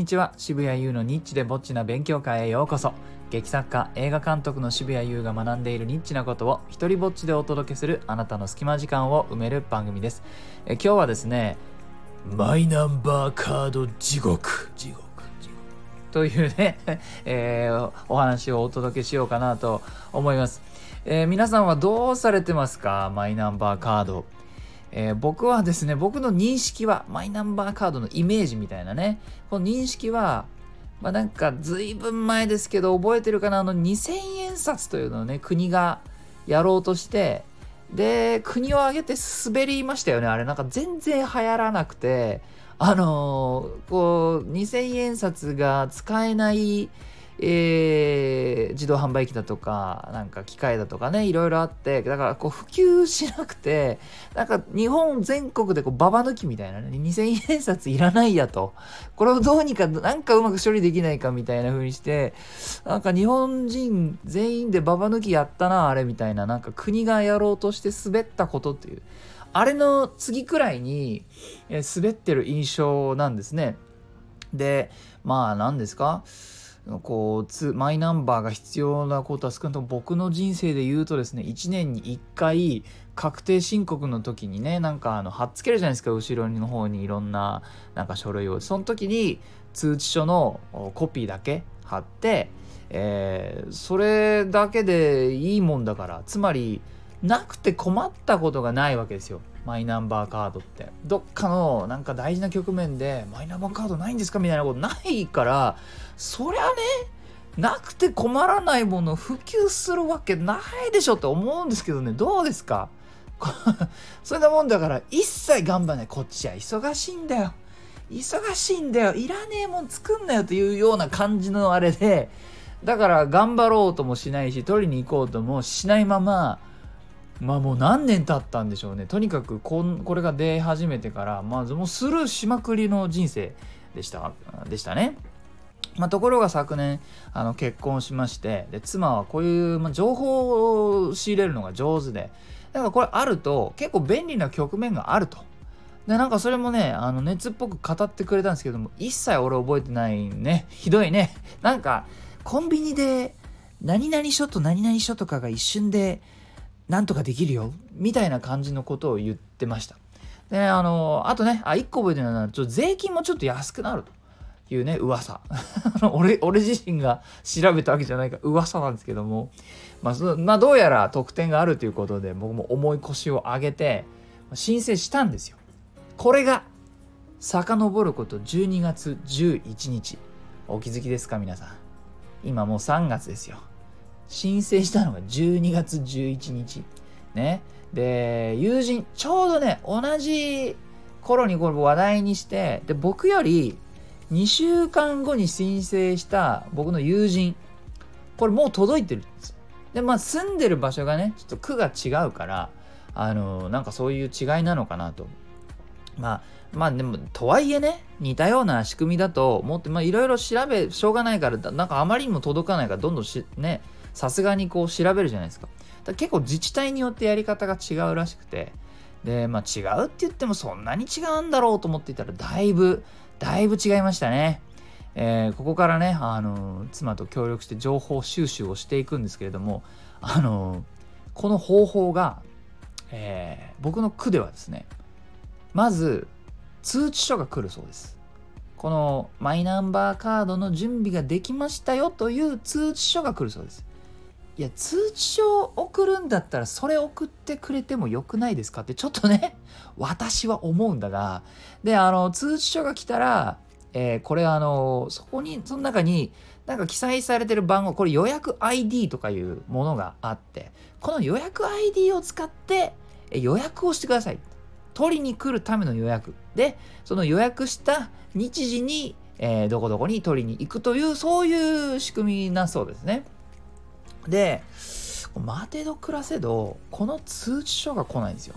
にちは。渋谷優のニッチでぼっちな勉強会へようこそ。劇作家映画監督の渋谷優が学んでいるニッチなことを一人ぼっちでお届けするあなたの隙間時間を埋める番組です。え今日はですねマイナンバーカード地獄地獄。というね、えー、お話をお届けしようかなと思います、えー、皆さんはどうされてますか？マイナンバーカードえー、僕はですね、僕の認識は、マイナンバーカードのイメージみたいなね、この認識は、まあなんか随分前ですけど、覚えてるかな、あの2000円札というのをね、国がやろうとして、で、国を挙げて滑りましたよね、あれ。なんか全然流行らなくて、あのー、こう、2000円札が使えない、えー、自動販売機だとか、なんか機械だとかね、いろいろあって、だからこう普及しなくて、なんか日本全国でこうババ抜きみたいなね、2000円札いらないやと。これをどうにか、なんかうまく処理できないかみたいな風にして、なんか日本人全員でババ抜きやったな、あれみたいな、なんか国がやろうとして滑ったことっていう。あれの次くらいに、え滑ってる印象なんですね。で、まあ何ですか？こうつマイナンバーが必要なことは少なくとも僕の人生で言うとですね1年に1回確定申告の時にねなんかあの貼っつけるじゃないですか後ろの方にいろんななんか書類を。その時に通知書のコピーだけ貼って、えー、それだけでいいもんだから。つまりなくて困ったことがないわけですよ。マイナンバーカードって。どっかのなんか大事な局面でマイナンバーカードないんですかみたいなことないからそりゃねなくて困らないもの普及するわけないでしょって思うんですけどね。どうですか？そんなもんだから一切頑張んない。こっちは忙しいんだよ。忙しいんだよ。いらねえもん作んなよというような感じのあれでだから頑張ろうともしないし取りに行こうともしないまままあもう何年経ったんでしょうねとにかくこんこれが出始めてからまずもうスルーしまくりの人生でしたでしたね。まあ、ところが昨年あの結婚しましてで妻はこういう、まあ、情報を仕入れるのが上手でだからこれあると結構便利な局面があると。でなんかそれもねあの熱っぽく語ってくれたんですけども一切俺覚えてないねひどいねなんかコンビニで何々書と何々書とかが一瞬でなんとかできるよみたいな感じのことを言ってました。で、あの、あとね、あ、1個覚えてるのは、ちょ税金もちょっと安くなるというね、噂。俺、俺自身が調べたわけじゃないから噂なんですけども、まあ、そまあ、どうやら特典があるということで、僕も重い腰を上げて、申請したんですよ。これが、遡ること12月11日。お気づきですか、皆さん。今もう3月ですよ。申請したのが12月11日。ね。で、友人、ちょうどね、同じ頃にこれ話題にして、で、僕より2週間後に申請した僕の友人、これもう届いてるんです。で、まあ住んでる場所がね、ちょっと区が違うから、あの、なんかそういう違いなのかなと。まあ、まあでも、とはいえね、似たような仕組みだと思って、まあいろいろ調べ、しょうがないから、なんかあまりにも届かないから、どんどんし、ね、さすがにこう調べるじゃないですか。だ結構自治体によってやり方が違うらしくて、で、まあ違うって言ってもそんなに違うんだろうと思っていたら、だいぶ、だいぶ違いましたね。えー、ここからね、あの妻と協力して情報収集をしていくんですけれども、あのこの方法が、えー、僕の区ではですね、まず通知書が来るそうです。このマイナンバーカードの準備ができましたよという通知書が来るそうです。いや通知書を送るんだったらそれ送ってくれてもよくないですかってちょっとね 私は思うんだがであの通知書が来たら、えー、これあのそこにその中になんか記載されてる番号これ予約 ID とかいうものがあってこの予約 ID を使って予約をしてください取りに来るための予約でその予約した日時に、えー、どこどこに取りに行くというそういう仕組みなそうですね。で、待てど暮らせど、この通知書が来ないんですよ。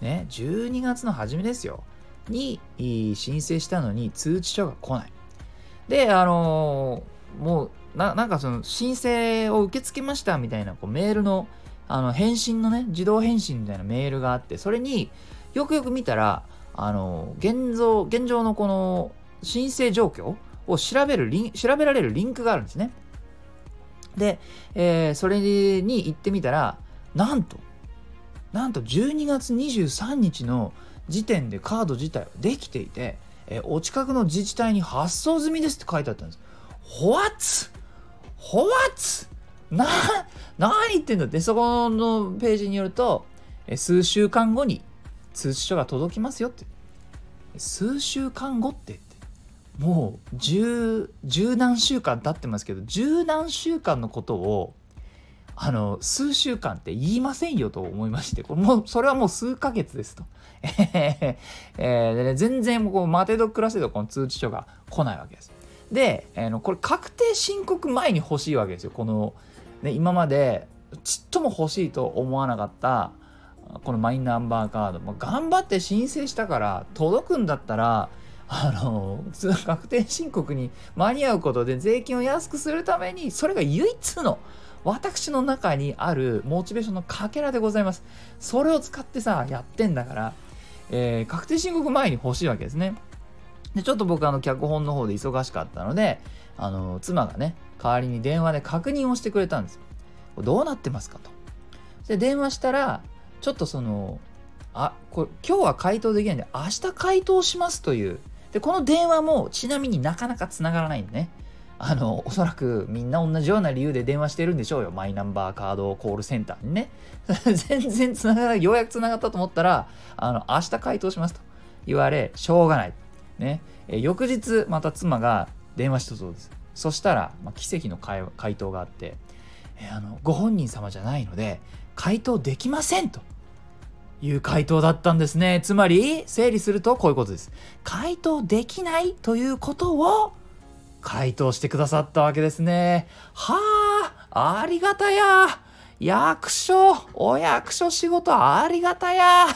ね、12月の初めですよ。に申請したのに通知書が来ない。で、あのー、もうな、なんかその申請を受け付けましたみたいなこうメールのあの返信のね、自動返信みたいなメールがあって、それによくよく見たら、あの、現像、現状のこの申請状況を調べるリン調べられるリンクがあるんですね。で、えー、それに行ってみたらなんとなんと12月23日の時点でカード自体はできていて、えー、お近くの自治体に発送済みですって書いてあったんです。What? What? な、何言ってんだって、そこのページによると、え数週間後に通知書が届きますよって。数週間後ってもう十十何週間経ってますけど十何週間のことをあの数週間って言いませんよと思いましてこれもうそれはもう数ヶ月ですと。え、でね、全然もう待てど暮らせどこの通知書が来ないわけです。で、えー、これ確定申告前に欲しいわけですよこの、ね、今までちっとも欲しいと思わなかったこのマイナンバーカードも頑張って申請したから届くんだったらあの普通の確定申告に間に合うことで税金を安くするためにそれが唯一の私の中にあるモチベーションのかけらでございます。それを使ってさやってんだから、えー、確定申告前に欲しいわけですね。でちょっと僕あの脚本の方で忙しかったのであの妻がね代わりに電話で確認をしてくれたんです。よどうなってますかと。で電話したらちょっとそのあこれ今日は回答できないんで明日回答しますというでこの電話もちなみになかなかつながらないんでね。あのおそらくみんな同じような理由で電話してるんでしょうよ。マイナンバーカードコールセンターにね。全然つながらない。ようやくつながったと思ったらあの明日回答しますと。言われしょうがない。ね。え翌日また妻が電話したそうです。そしたら、まあ、奇跡の回答があってえあのご本人様じゃないので回答できませんと。いう回答だったんですね。つまり、整理するとこういうことです。回答できないということを回答してくださったわけですね。はあ、ありがたや。役所、お役所仕事ありがたや。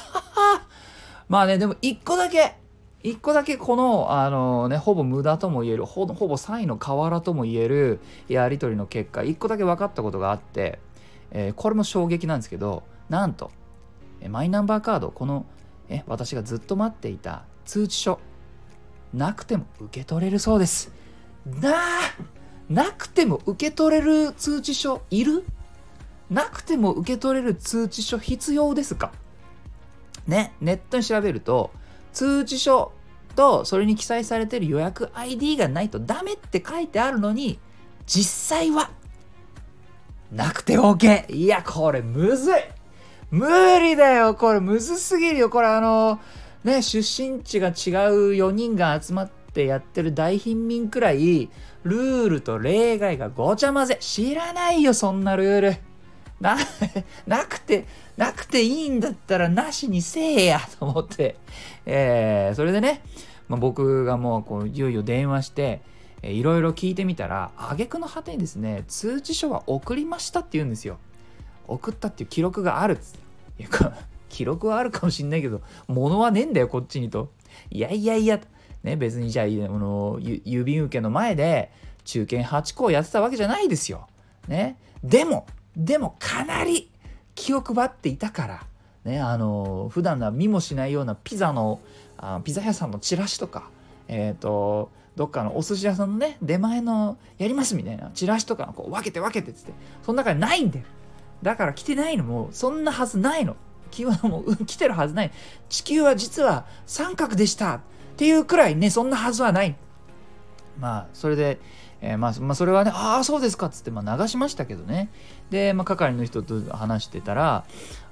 まあね、でも一個だけ、一個だけこの、あのね、ほぼ無駄とも言える、ほほぼ3位の河原とも言えるやり取りの結果、一個だけ分かったことがあって、えー、これも衝撃なんですけど、なんと、マイナンバーカードこのえ私がずっと待っていた通知書なくても受け取れるそうです。なあなくても受け取れる通知書いる？なくても受け取れる通知書必要ですか？ねネットに調べると通知書とそれに記載されている予約 ID がないとダメって書いてあるのに実際はなくて OK いやこれむずい。無理だよこれ。むずすぎるよ。これあのね出身地が違う4人が集まってやってる大貧民くらいルールと例外がごちゃ混ぜ。知らないよそんなルール。な なくてなくていいんだったらなしにせえや と思って、えー、それでね、まあ、僕がもうこういよいよ電話していろいろ聞いてみたら挙句の果てにですね通知書は送りましたって言うんですよ。送ったっていう記録があるっつって。いや記録はあるかもしんないけど物はねえんだよこっちにと。いやいやいやね別にじゃあの郵便受けの前で中堅8個やってたわけじゃないですよ。ね。でもでもかなり気を配っていたから。ねあの普段は見もしないようなピザのあピザ屋さんのチラシとかえっ、ー、とどっかのお寿司屋さんのね出前のやりますみたいなチラシとかこう分けて分けてっつって。その中にないんだよ。だから来てないのもそんなはずないの。気はもう来てるはずない。地球は実は三角でしたっていうくらいね、そんなはずはない。まあ、それで、えー、まあ、まあ、それはね、ああ、そうですかっつって、まあ、流しましたけどね。で、まあ、係の人と話してたら、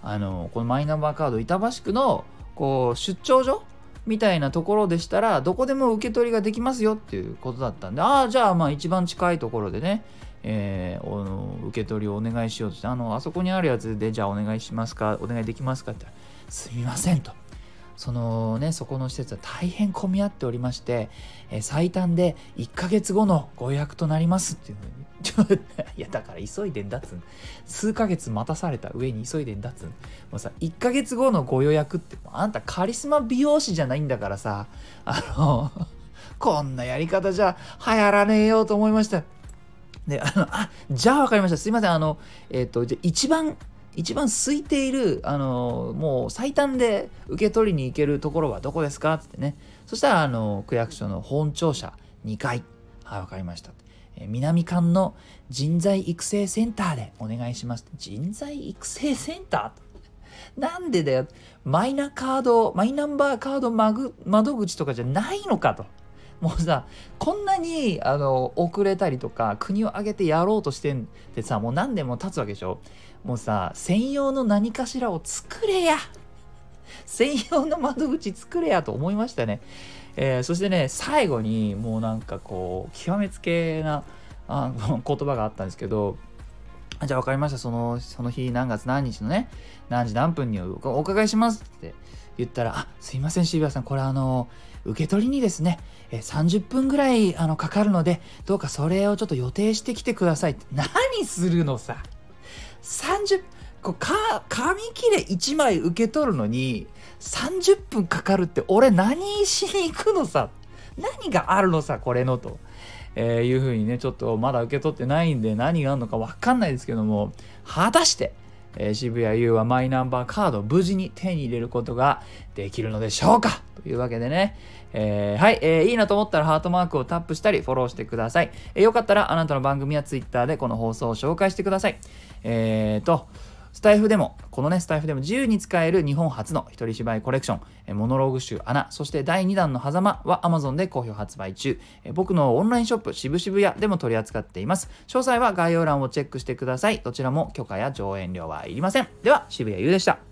あの、このマイナンバーカード、板橋区の、こう、出張所みたいなところでしたら、どこでも受け取りができますよっていうことだったんで、ああ、じゃあ、まあ、一番近いところでね、えー、受け取りをお願いしようとして、あの、あそこにあるやつで、じゃあお願いしますか、お願いできますかって言ったら、すみませんと。そのね、そこの施設は大変混み合っておりまして、えー、最短で1ヶ月後のご予約となりますっていうふうに、いや、だから急いでんだっつん。数ヶ月待たされた上に急いでんだっつん。もうさ、1ヶ月後のご予約って、あんたカリスマ美容師じゃないんだからさ、あの、こんなやり方じゃ流行らねえよと思いました。で、あの、あ、じゃあ分かりました。すいません。あの、えっ、ー、と、じゃ一番一番空いている、あのもう最短で受け取りに行けるところはどこですか？ってね。そしたら、あの区役所の本庁舎2階。はい、わかりました。南館の人材育成センターでお願いします。人材育成センター？なんでだよ。マイナカード、マイナンバーカード窓口とかじゃないのかと。もうさこんなにあの遅れたりとか国を挙げてやろうとしてんってさもう何年も経つわけでしょ？もうさ専用の何かしらを作れや！専用の窓口作れやと思いましたね、えー、そしてね最後にもうなんかこう極めつけなあ言葉があったんですけどじゃあ分かりました。そのその日何月何日のね何時何分にお伺いしますって。言ったら「あすいません渋谷さん。これあの受け取りにですね30分ぐらいあのかかるのでどうかそれをちょっと予定してきてください」って何するのさ。30こうか紙切れ1枚受け取るのに30分かかるって俺何しに行くのさ。何があるのさこれのと。えー、いうふうにねちょっとまだ受け取ってないんで何があるのか分かんないですけども果たしてえ、渋谷優はマイナンバーカードを無事に手に入れることができるのでしょうか？というわけでね、えー、はい、えー、いいなと思ったらハートマークをタップしたりフォローしてください。えー、よかったらあなたの番組や Twitter でこの放送を紹介してください。えーと、スタイフでも、このね、スタイフでも自由に使える日本初の一人芝居コレクション、モノローグ集穴、そして第2弾の狭間は Amazon で好評発売中。僕のオンラインショップ、渋々屋でも取り扱っています。詳細は概要欄をチェックしてください。どちらも許可や上演料はいりません。では、渋谷優でした。